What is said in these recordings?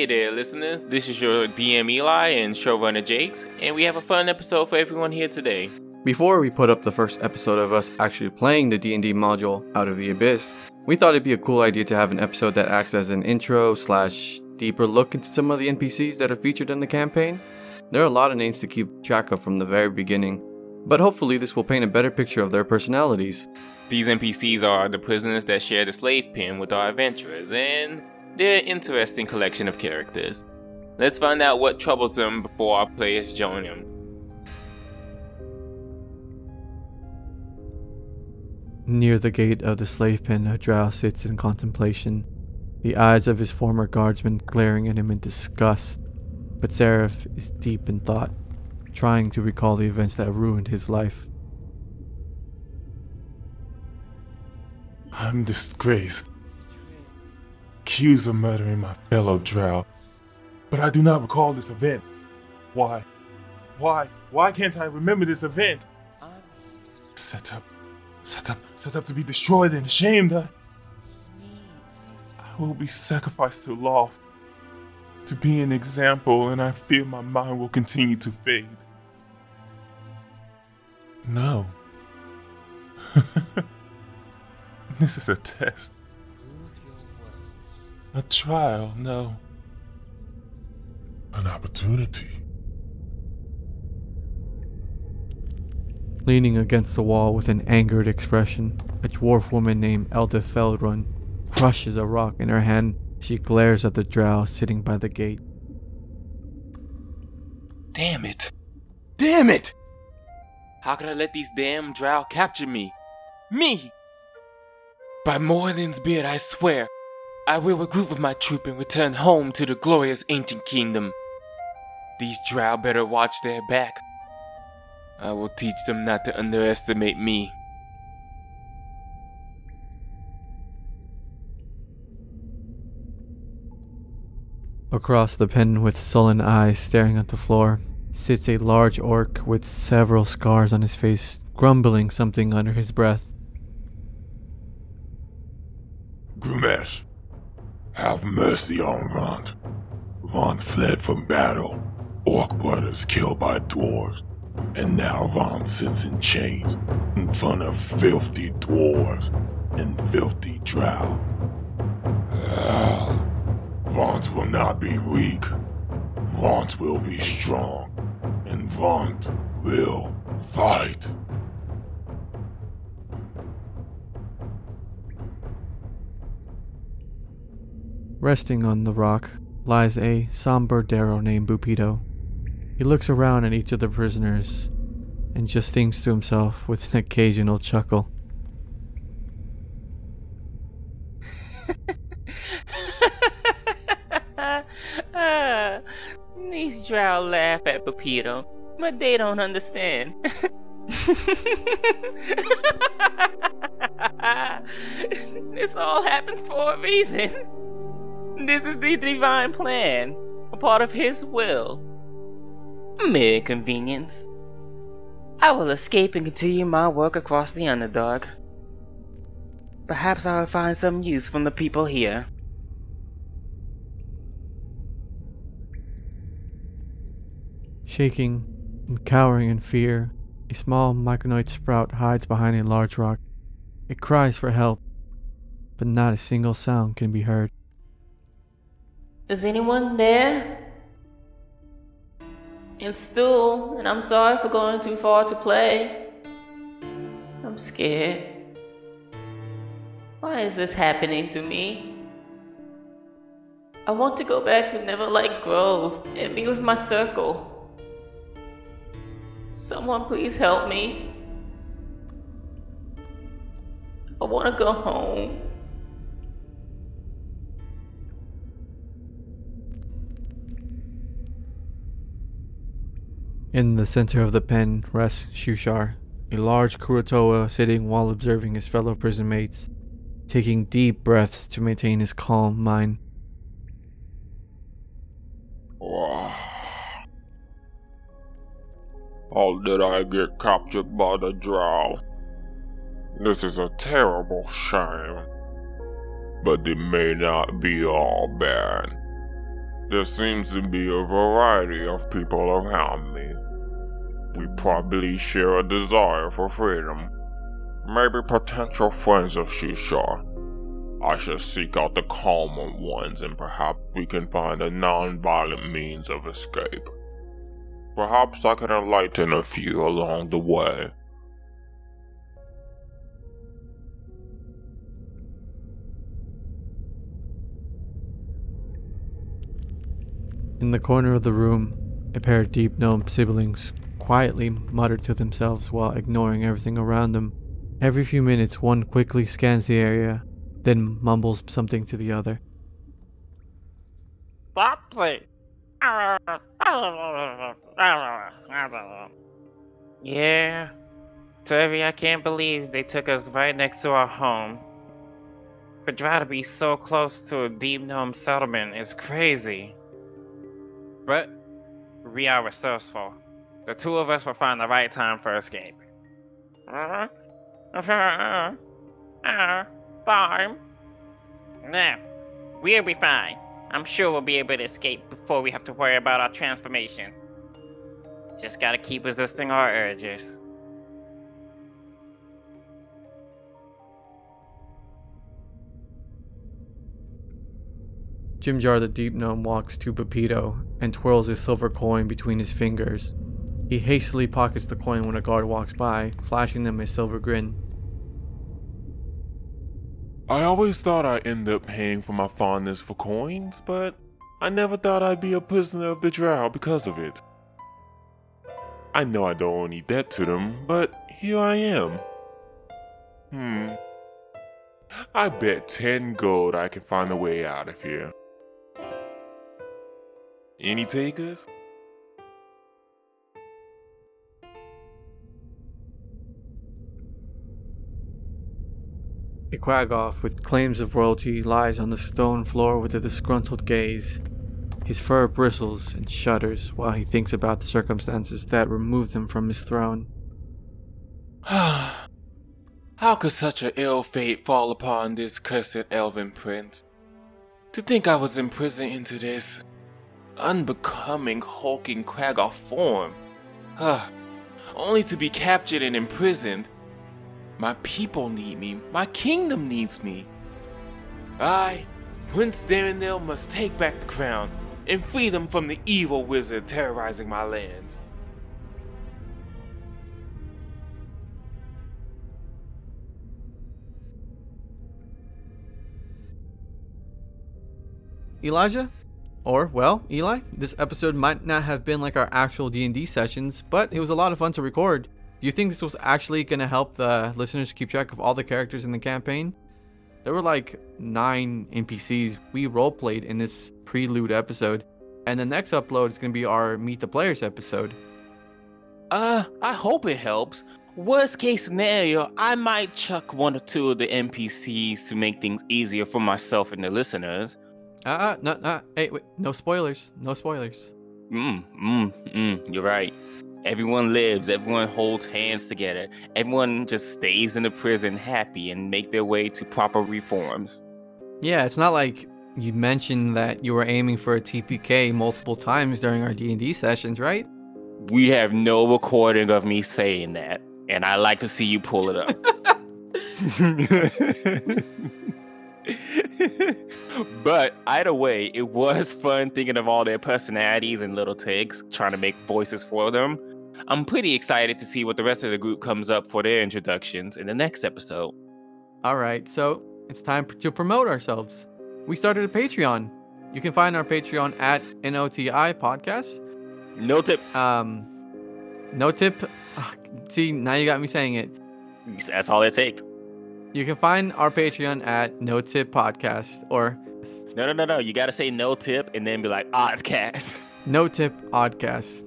Hey there, listeners. This is your DM Eli and showrunner Jakes, and we have a fun episode for everyone here today. Before we put up the first episode of us actually playing the D&D module Out of the Abyss, we thought it'd be a cool idea to have an episode that acts as an intro slash deeper look into some of the NPCs that are featured in the campaign. There are a lot of names to keep track of from the very beginning, but hopefully this will paint a better picture of their personalities. These NPCs are the prisoners that share the slave pen with our adventurers, and they're an interesting collection of characters. Let's find out what troubles them before our players join them. Near the gate of the slave pen, a drow sits in contemplation, the eyes of his former guardsmen glaring at him in disgust. But Seraph is deep in thought, trying to recall the events that ruined his life. I'm disgraced, accused of murdering my fellow drow. But I do not recall this event. Why? Why? Why can't I remember this event? Set up, set up, set up to be destroyed and ashamed. I, I will be sacrificed to law, to be an example, and I fear my mind will continue to fade. No. this is a test. A trial, no. An opportunity. Leaning against the wall with an angered expression, a dwarf woman named Eldeth Feldrun crushes a rock in her hand. She glares at the drow sitting by the gate. Damn it! Damn it! How could I let these damn drow capture me? Me! By Moradin's beard, I swear, I will regroup with my troop and return home to the glorious ancient kingdom. These drow better watch their back. I will teach them not to underestimate me. Across the pen, with sullen eyes staring at the floor, sits a large orc with several scars on his face, grumbling something under his breath. Gruumsh, have mercy on Ront. Ront fled from battle. Orc brothers killed by dwarves. And now Ront sits in chains in front of filthy dwarves and filthy drow. Ah, Vaunt will not be weak. Vaunt will be strong. And Vaunt will fight. Resting on the rock lies a somber derro named Buppido. He looks around at each of the prisoners and just thinks to himself with an occasional chuckle. Ah, these drow laugh at Buppido, but they don't understand. this all happens for a reason. This is the divine plan, a part of his will. Mere convenience. I will escape and continue my work across the Underdark. Perhaps I will find some use from the people here. Shaking and cowering in fear, a small myconid sprout hides behind a large rock. It cries for help, but not a single sound can be heard. Is anyone there? In Stool, and I'm sorry for going too far to play. I'm scared. Why is this happening to me? I want to go back to Neverlight Grove and be with my circle. Someone please help me. I want to go home. In the center of the pen rests Shuushar, a large kuo-toa sitting while observing his fellow prison mates, taking deep breaths to maintain his calm mind. How did I get captured by the drow? This is a terrible shame. But it may not be all bad. There seems to be a variety of people around me. We probably share a desire for freedom. Maybe potential friends of Shishar. I should seek out the calmer ones and perhaps we can find a non-violent means of escape. Perhaps I can enlighten a few along the way. In the corner of the room, a pair of deep gnome siblings quietly mutter to themselves while ignoring everything around them. Every few minutes, one quickly scans the area, then mumbles something to the other. Stop, please. Yeah. Turvy, I can't believe they took us right next to our home. For Dry to be so close to a deep gnome settlement is crazy. But we are resourceful. The two of us will find the right time for escape. Uh, uh, uh, fine. Nah, we'll be fine. I'm sure we'll be able to escape before we have to worry about our transformation. Just gotta keep resisting our urges. Jimjar the Deep Gnome walks to Buppido and twirls a silver coin between his fingers. He hastily pockets the coin when a guard walks by, flashing them a silver grin. I always thought I'd end up paying for my fondness for coins, but I never thought I'd be a prisoner of the drow because of it. I know I don't owe any debt to them, but here I am. Hmm. I bet 10 gold I can find a way out of here. Any takers? A with claims of royalty lies on the stone floor with a disgruntled gaze. His fur bristles and shudders while he thinks about the circumstances that removed him from his throne. How could such an ill fate fall upon this cursed elven prince? To think I was imprisoned into this unbecoming, hulking quaggoth form. Only to be captured and imprisoned. My people need me. My kingdom needs me. I, Prince Derendil, must take back the crown and free them from the evil wizard terrorizing my lands. Elijah? Or, well, Eli, this episode might not have been like our actual D&D sessions, but it was a lot of fun to record. Do you think this was actually going to help the listeners keep track of all the characters in the campaign? There were like nine NPCs we roleplayed in this prelude episode, and the next upload is going to be our Meet the Players episode. Uh, I hope it helps. Worst case scenario, I might chuck one or two of the NPCs to make things easier for myself and the listeners. Uh, uh no, no, hey, wait, no spoilers, no spoilers. Mm, mm, mm, you're right. Everyone lives, everyone holds hands together, everyone just stays in the prison happy and make their way to proper reforms. Yeah, it's not like you mentioned that you were aiming for a TPK multiple times during our D&D sessions, right? We have no recording of me saying that, and I like to see you pull it up. but either way, it was fun thinking of all their personalities and little tigs, trying to make voices for them. I'm pretty excited to see what the rest of the group comes up for their introductions in the next episode. All right, so it's time to promote ourselves. We started a Patreon. You can find our Patreon at NOTI Podcast. No tip. Um, no tip. Ugh, see, now you got me saying it. That's all it takes. You can find our Patreon at No Tip Podcast or No, no, no, no. You got to say no tip and then be like Oddcast. No Tip Oddcast.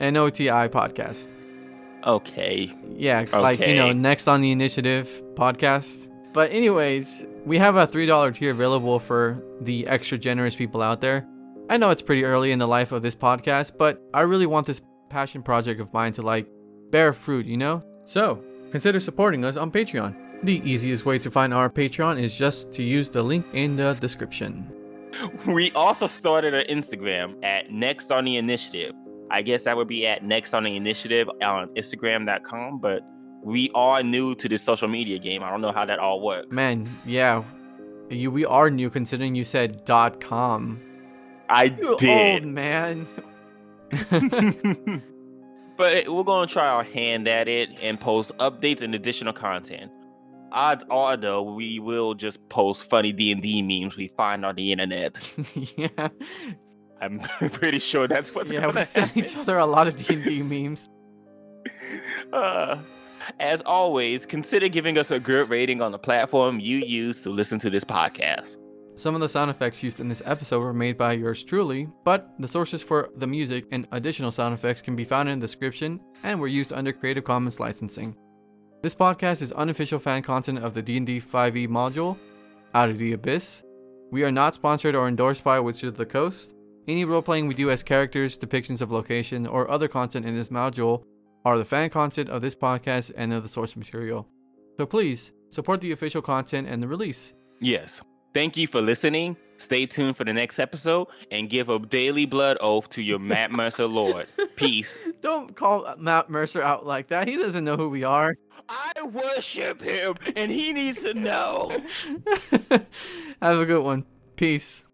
N O T I Podcast. Okay. Yeah, like, you know, next on the initiative podcast. But, anyways, we have a $3 tier available for the extra generous people out there. I know it's pretty early in the life of this podcast, but I really want this passion project of mine to like bear fruit, you know? So, consider supporting us on Patreon. The easiest way to find our Patreon is just to use the link in the description. we also started an Instagram at Next on the Initiative. I guess that would be at Next on the Initiative on Instagram.com, but we are new to this social media game. I don't know how that all works. Man, yeah. You we are new considering you said dot com. I You did. old man. but we're gonna try our hand at it and post updates and additional content. Odds are though we will just post funny D and D memes we find on the internet. yeah. I'm pretty sure that's what's yeah, gonna we send each other a lot of D&D memes. Uh, as always, consider giving us a good rating on the platform you use to listen to this podcast. Some of the sound effects used in this episode were made by yours truly, but the sources for the music and additional sound effects can be found in the description and were used under Creative Commons licensing. This podcast is unofficial fan content of the D&D 5e module, Out of the Abyss. We are not sponsored or endorsed by Wizards of the Coast. Any role-playing we do as characters, depictions of location, or other content in this module are the fan content of this podcast and of the source material. So please, support the official content and the release. Yes. Thank you for listening. Stay tuned for the next episode and give a daily blood oath to your Matt Mercer Lord. Peace. Don't call Matt Mercer out like that. He doesn't know who we are. I worship him and he needs to know. Have a good one. Peace.